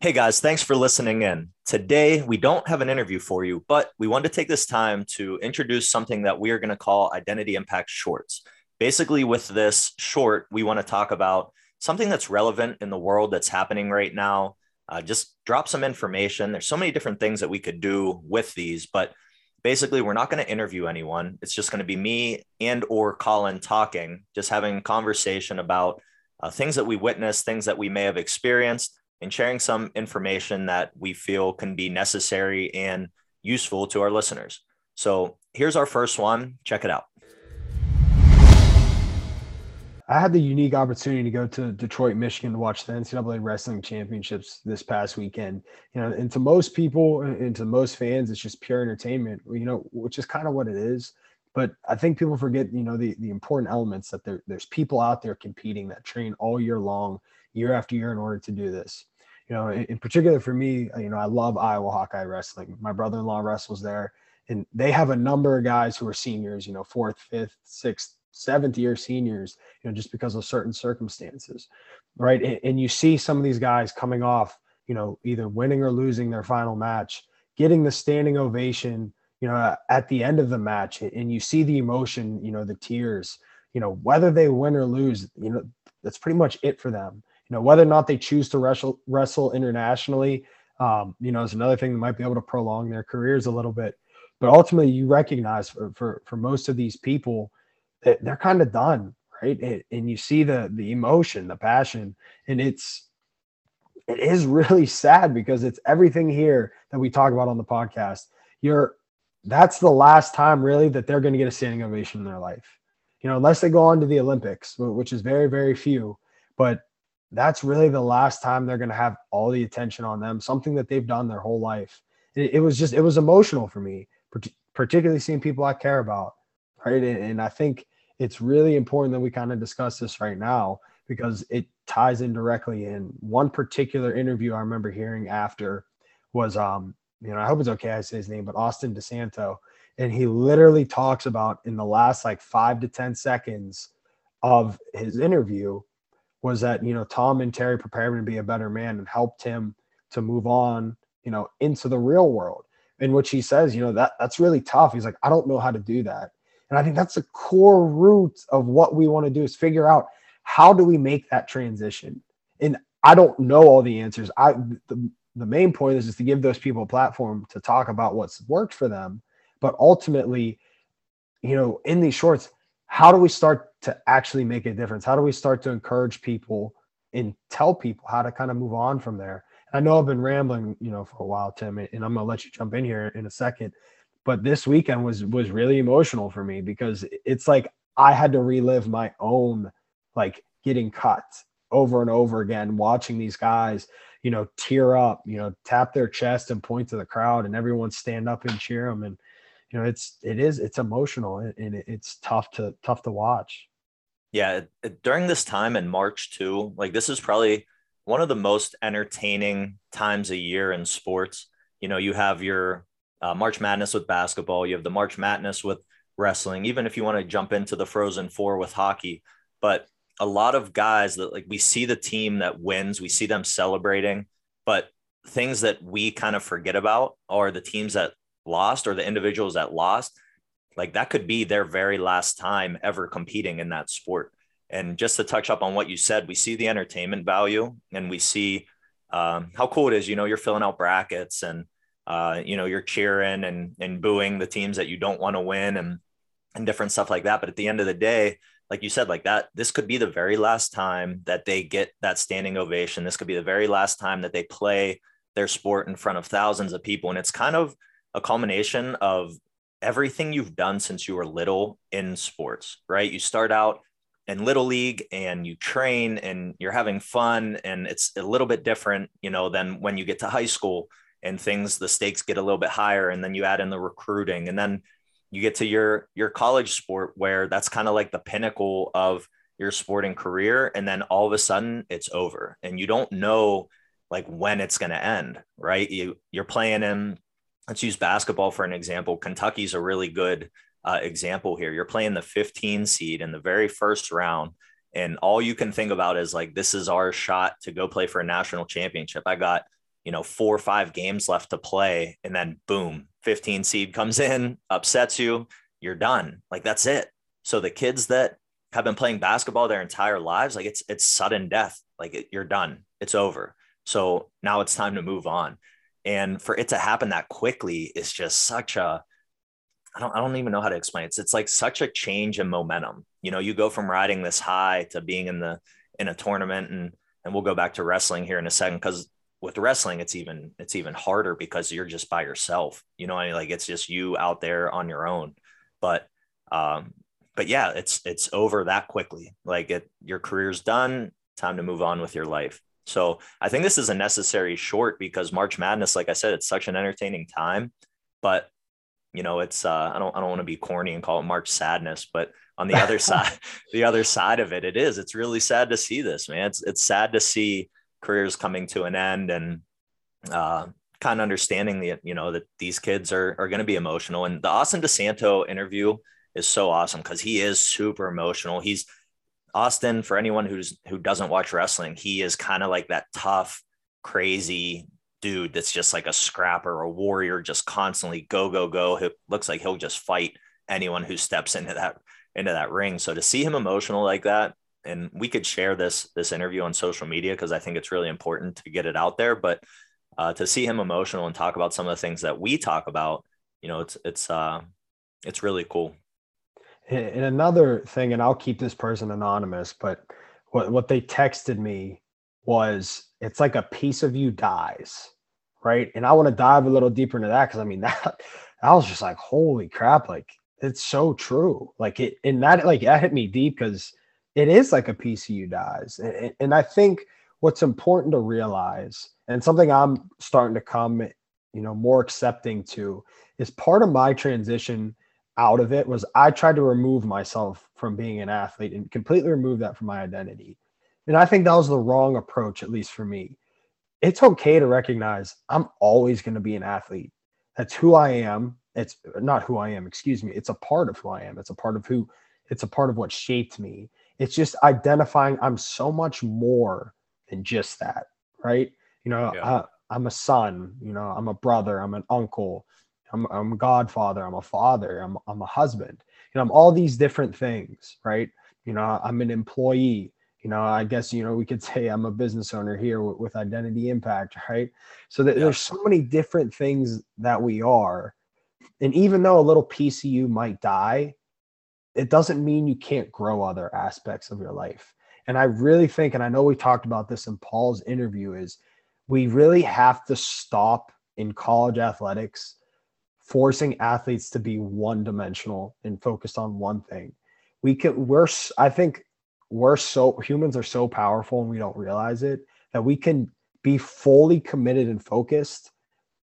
Hey guys, thanks for listening in. Today, we don't have an interview for you, but we wanted to take this time to introduce something that we are going to call Identity Impact Shorts. Basically, with this short, we want to talk about something that's relevant in the world that's happening right now. Uh, just drop some information. There's so many different things that we could do with these, but basically, we're not going to interview anyone. It's just going to be me and or Colin talking, just having conversation about uh, things that we witnessed, things that we may have experienced and sharing some information that we feel can be necessary and useful to our listeners. So here's our first one. Check it out. I had the unique opportunity to go to Detroit, Michigan to watch the NCAA wrestling championships this past weekend. You know, and to most people and to most fans, it's just pure entertainment, you know, which is kind of what it is. But I think people forget, you know, the, the important elements that there, there's people out there competing that train all year long, year after year in order to do this you know, in, in, particular for me, uh, you know, I love Iowa Hawkeye Wrestling. My brother-in-law wrestles there, and they have a number of guys who are seniors, you know, fourth, fifth, sixth, seventh year seniors, you know, just because of certain circumstances, right? And, and you see some of these guys coming off, you know, either winning or losing their final match, getting the standing ovation, you know, at the end of the match, and you see the emotion, you know, the tears, you know, whether they win or lose, you know, that's pretty much it for them you know, whether or not they choose to wrestle wrestle internationally, um, you know, is another thing that might be able to prolong their careers a little bit. But ultimately, you recognize for for, for most of these people that they're kind of done, right? And, and you see the the emotion, the passion, and it's it is really sad because it's everything here that we talk about on the podcast. You're that's the last time really that they're going to get a standing ovation in their life. You know, unless they go on to the Olympics, which is very, very few. But that's really the last time they're going to have all the attention on them, something that they've done their whole life. It, it was just, it was emotional for me, particularly seeing people I care about. Right. And, and I think it's really important that we kind of discuss this right now because it ties in directly in one particular interview I remember hearing after was, um, you know, I hope it's okay I say his name, but Austin DeSanto. And he literally talks about in the last like five to 10 seconds of his interview, was that you know Tom and Terry prepared him to be a better man and helped him to move on, you know, into the real world. In which he says, you know, that that's really tough. He's like, I don't know how to do that. And I think that's the core root of what we want to do is figure out how do we make that transition. And I don't know all the answers. I the, the main point is just to give those people a platform to talk about what's worked for them. But ultimately, you know, in these shorts, how do we start to actually make a difference? How do we start to encourage people and tell people how to kind of move on from there? I know I've been rambling, you know, for a while, Tim, and I'm gonna let you jump in here in a second. But this weekend was was really emotional for me because it's like I had to relive my own like getting cut over and over again, watching these guys, you know, tear up, you know, tap their chest and point to the crowd, and everyone stand up and cheer them. And you know it's it is it's emotional and it's tough to tough to watch. Yeah during this time in march too like this is probably one of the most entertaining times a year in sports. You know you have your uh, march madness with basketball you have the march madness with wrestling even if you want to jump into the frozen four with hockey. But a lot of guys that like we see the team that wins we see them celebrating but things that we kind of forget about are the teams that lost or the individuals that lost, like that could be their very last time ever competing in that sport. And just to touch up on what you said, we see the entertainment value and we see um, how cool it is. You know, you're filling out brackets and, uh, you know, you're cheering and, and booing the teams that you don't want to win and, and different stuff like that. But at the end of the day, like you said, like that, this could be the very last time that they get that standing ovation. This could be the very last time that they play their sport in front of thousands of people. And it's kind of a culmination of everything you've done since you were little in sports, right? You start out in little league and you train and you're having fun and it's a little bit different, you know, than when you get to high school and things the stakes get a little bit higher and then you add in the recruiting and then you get to your your college sport where that's kind of like the pinnacle of your sporting career and then all of a sudden it's over and you don't know like when it's going to end, right? You you're playing in let's use basketball for an example. Kentucky's a really good uh, example here. You're playing the 15 seed in the very first round, and all you can think about is like, this is our shot to go play for a national championship. I got you know, four or five games left to play, and then boom, 15 seed comes in, upsets you, you're done. Like that's it. So the kids that have been playing basketball their entire lives, like it's it's sudden death. Like it, you're done. It's over. So now it's time to move on. And for it to happen that quickly is just such a I don't I don't even know how to explain it. It's, it's like such a change in momentum. You know, you go from riding this high to being in the in a tournament and and we'll go back to wrestling here in a second because with wrestling it's even it's even harder because you're just by yourself you know I mean? like it's just you out there on your own. But um but yeah it's it's over that quickly. Like it your career's done time to move on with your life. So i think this is a necessary short because march madness like i said it's such an entertaining time but you know it's uh i don't i don't want to be corny and call it march sadness but on the other side the other side of it it is. It's really sad to see this man. It's it's sad to see careers coming to an end and uh, kind of understanding the you know that these kids are are going to be emotional. And the Austin DeSanto interview is so awesome because he is super emotional. He's Austin for anyone who's who doesn't watch wrestling he is kind of like that tough crazy dude that's just like a scrapper a warrior just constantly go go go. It looks like he'll just fight anyone who steps into that into that ring. So to see him emotional like that and we could share this this interview on social media because I think it's really important to get it out there. But uh, to see him emotional and talk about some of the things that we talk about, you know, it's it's uh, it's really cool. And another thing, and I'll keep this person anonymous, but what what they texted me was it's like a piece of you dies, right? And I want to dive a little deeper into that because I mean that I was just like, holy crap, like it's so true. Like it, and that like that hit me deep because it is like a PCU dies. And, and I think what's important to realize, and something I'm starting to come, you know, more accepting to, is part of my transition out of it was I tried to remove myself from being an athlete and completely remove that from my identity. And I think that was the wrong approach, at least for me. It's okay to recognize I'm always going to be an athlete. That's who I am. It's not who I am, excuse me. It's a part of who I am. It's a part of who, it's a part of what shaped me. It's just identifying I'm so much more than just that, right? You know, yeah. Uh, I, am a son, you know, I'm a brother, I'm an uncle, I'm, I'm a godfather, I'm a father, I'm, I'm a husband, you know, I'm all these different things, right? You know, I'm an employee, you know, I guess, you know, we could say I'm a business owner here with, with identity impact, right? So that yeah. there's so many different things that we are. And even though a little piece of you might die, it doesn't mean you can't grow other aspects of your life. And I really think, and I know we talked about this in Paul's interview, is we really have to stop in college athletics forcing athletes to be one dimensional and focused on one thing. We can, we're, I think we're so, humans are so powerful and we don't realize it that we can be fully committed and focused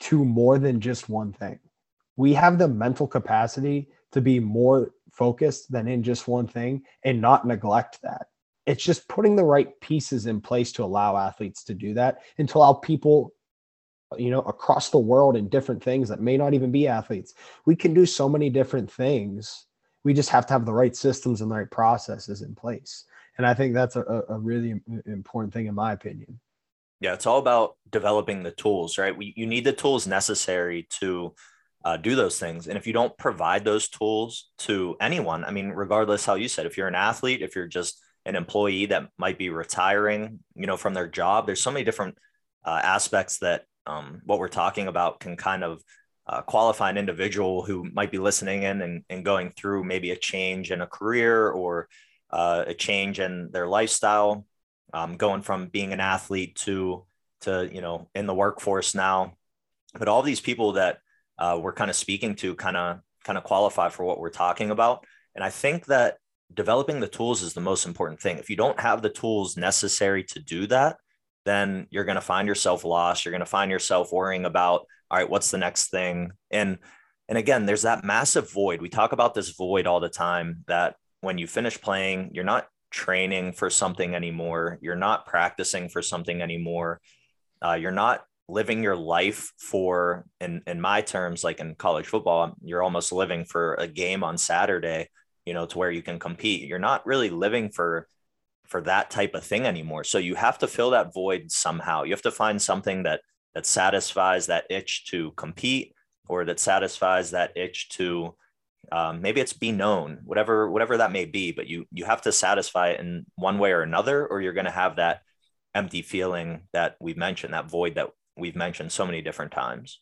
to more than just one thing. We have the mental capacity to be more focused than in just one thing and not neglect that. It's just putting the right pieces in place to allow athletes to do that and to allow people, you know, across the world in different things that may not even be athletes. We can do so many different things. We just have to have the right systems and the right processes in place. And I think that's a, a really important thing, in my opinion. Yeah, it's all about developing the tools, right? We, you need the tools necessary to uh, do those things. And if you don't provide those tools to anyone, I mean, regardless how you said, if you're an athlete, if you're just an employee that might be retiring, you know, from their job, there's so many different uh, aspects that um, what we're talking about can kind of uh, qualify an individual who might be listening in and, and going through maybe a change in a career or uh, a change in their lifestyle, um, going from being an athlete to to you know in the workforce now. But all these people that uh, we're kind of speaking to kind of kind of qualify for what we're talking about. And I think that developing the tools is the most important thing. If you don't have the tools necessary to do that, then you're going to find yourself lost. You're going to find yourself worrying about, all right, what's the next thing? And and again, there's that massive void. We talk about this void all the time that when you finish playing, you're not training for something anymore. You're not practicing for something anymore. Uh, you're not living your life for in in my terms like in college football you're almost living for a game on saturday you know to where you can compete. You're not really living for for that type of thing anymore. So you have to fill that void somehow. You have to find something that that satisfies that itch to compete or that satisfies that itch to um, maybe it's be known whatever whatever that may be but you you have to satisfy it in one way or another or you're going to have that empty feeling that we've mentioned that void that we've mentioned so many different times.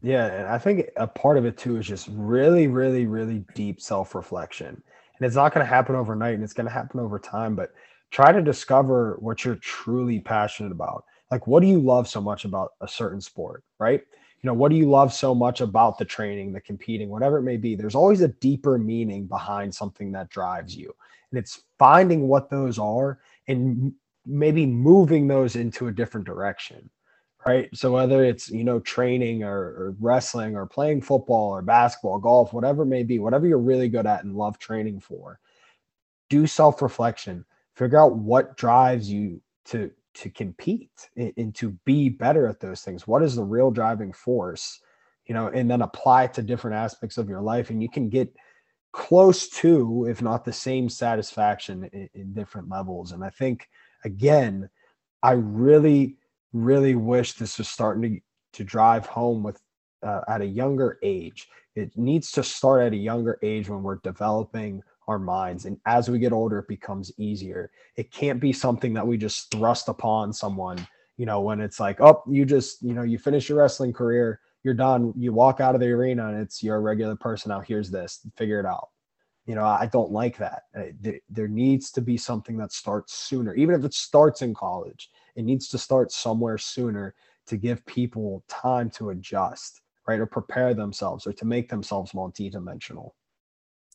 Yeah and i think a part of it too is just really really really deep self-reflection. And it's not going to happen overnight and it's going to happen over time but try to discover what you're truly passionate about. Like what do you love so much about a certain sport right? You know what do you love so much about the training the competing whatever it may be there's always a deeper meaning behind something that drives you. And it's finding what those are and maybe moving those into a different direction right? So whether it's you know training or, or wrestling or playing football or basketball golf whatever it may be whatever you're really good at and love training for do self-reflection. Figure out what drives you to to compete and, to be better at those things. What is the real driving force you know and then apply it to different aspects of your life. And you can get close to if not the same satisfaction in, in different levels. And i think again i really really wish this was starting to, to drive home with uh, at a younger age it needs to start at a younger age when we're developing our minds. And as we get older, it becomes easier. It can't be something that we just thrust upon someone, you know, when it's like, oh, you just, you know, you finish your wrestling career, you're done. You walk out of the arena and it's you're a regular person. Now here's this, figure it out. You know, I don't like that. Uh, there needs to be something that starts sooner, even if it starts in college. It needs to start somewhere sooner to give people time to adjust, right, or prepare themselves, or to make themselves multidimensional.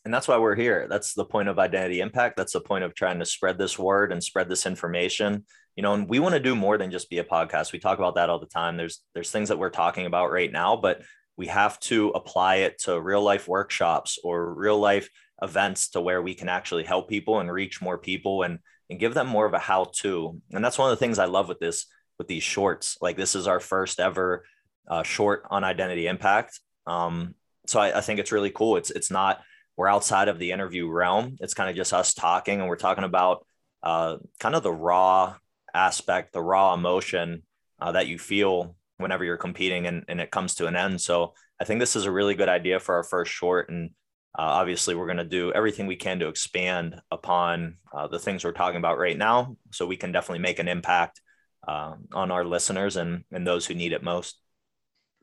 And that's why we're here. That's the point of identity impact. That's the point of trying to spread this word and spread this information. You know and we want to do more than just be a podcast. We talk about that all the time. There's there's things that we're talking about right now but we have to apply it to real life workshops or real life events to where we can actually help people and reach more people. And and give them more of a how to and that's one of the things i love with this with these shorts like this is our first ever uh, short on identity impact um, so I, I think it's really cool it's it's not we're outside of the interview realm. It's kind of just us talking, and we're talking about uh, kind of the raw aspect, the raw emotion uh, that you feel whenever you're competing and, and it comes to an end. So I think this is a really good idea for our first short. And uh, obviously, we're going to do everything we can to expand upon uh, the things we're talking about right now so we can definitely make an impact uh, on our listeners and, and those who need it most.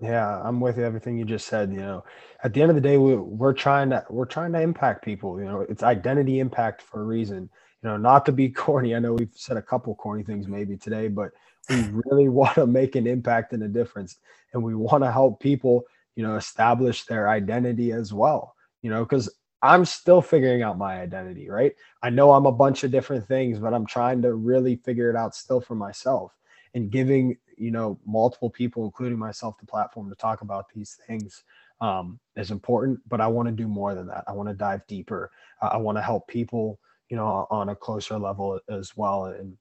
Yeah, I'm with you. Everything you just said. You know, at the end of the day, we, we're trying to we're trying to impact people. You know, it's identity impact for a reason. You know, not to be corny. I know we've said a couple corny things maybe today, but we really want to make an impact and a difference, and we want to help people. You know, establish their identity as well. You know, because I'm still figuring out my identity. Right. I know I'm a bunch of different things, but I'm trying to really figure it out still for myself and giving you know multiple people including myself the platform to talk about these things um, is important but i want to do more than that i want to dive deeper uh, i want to help people you know on a closer level as well and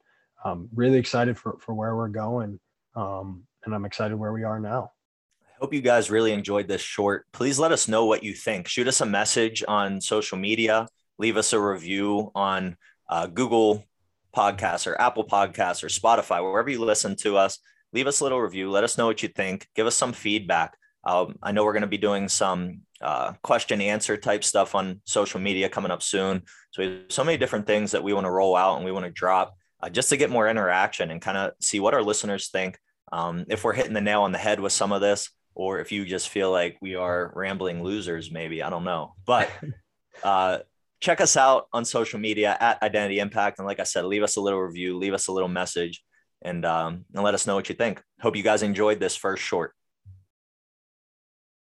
I'm really excited for, for where we're going um, and i'm excited where we are now hope you guys really enjoyed this short. Please let us know what you think. Shoot us a message on social media. Leave us a review on uh, Google Podcasts or Apple Podcasts or Spotify, wherever you listen to us leave us a little review. Let us know what you think. Give us some feedback. Um, I know we're going to be doing some uh, question answer type stuff on social media coming up soon. So we have so many different things that we want to roll out and we want to drop uh, just to get more interaction and kind of see what our listeners think. Um, if we're hitting the nail on the head with some of this, or if you just feel like we are rambling losers, maybe I don't know. But uh, check us out on social media at Identity Impact, and like I said, leave us a little review, leave us a little message and um, and let us know what you think. Hope you guys enjoyed this first short.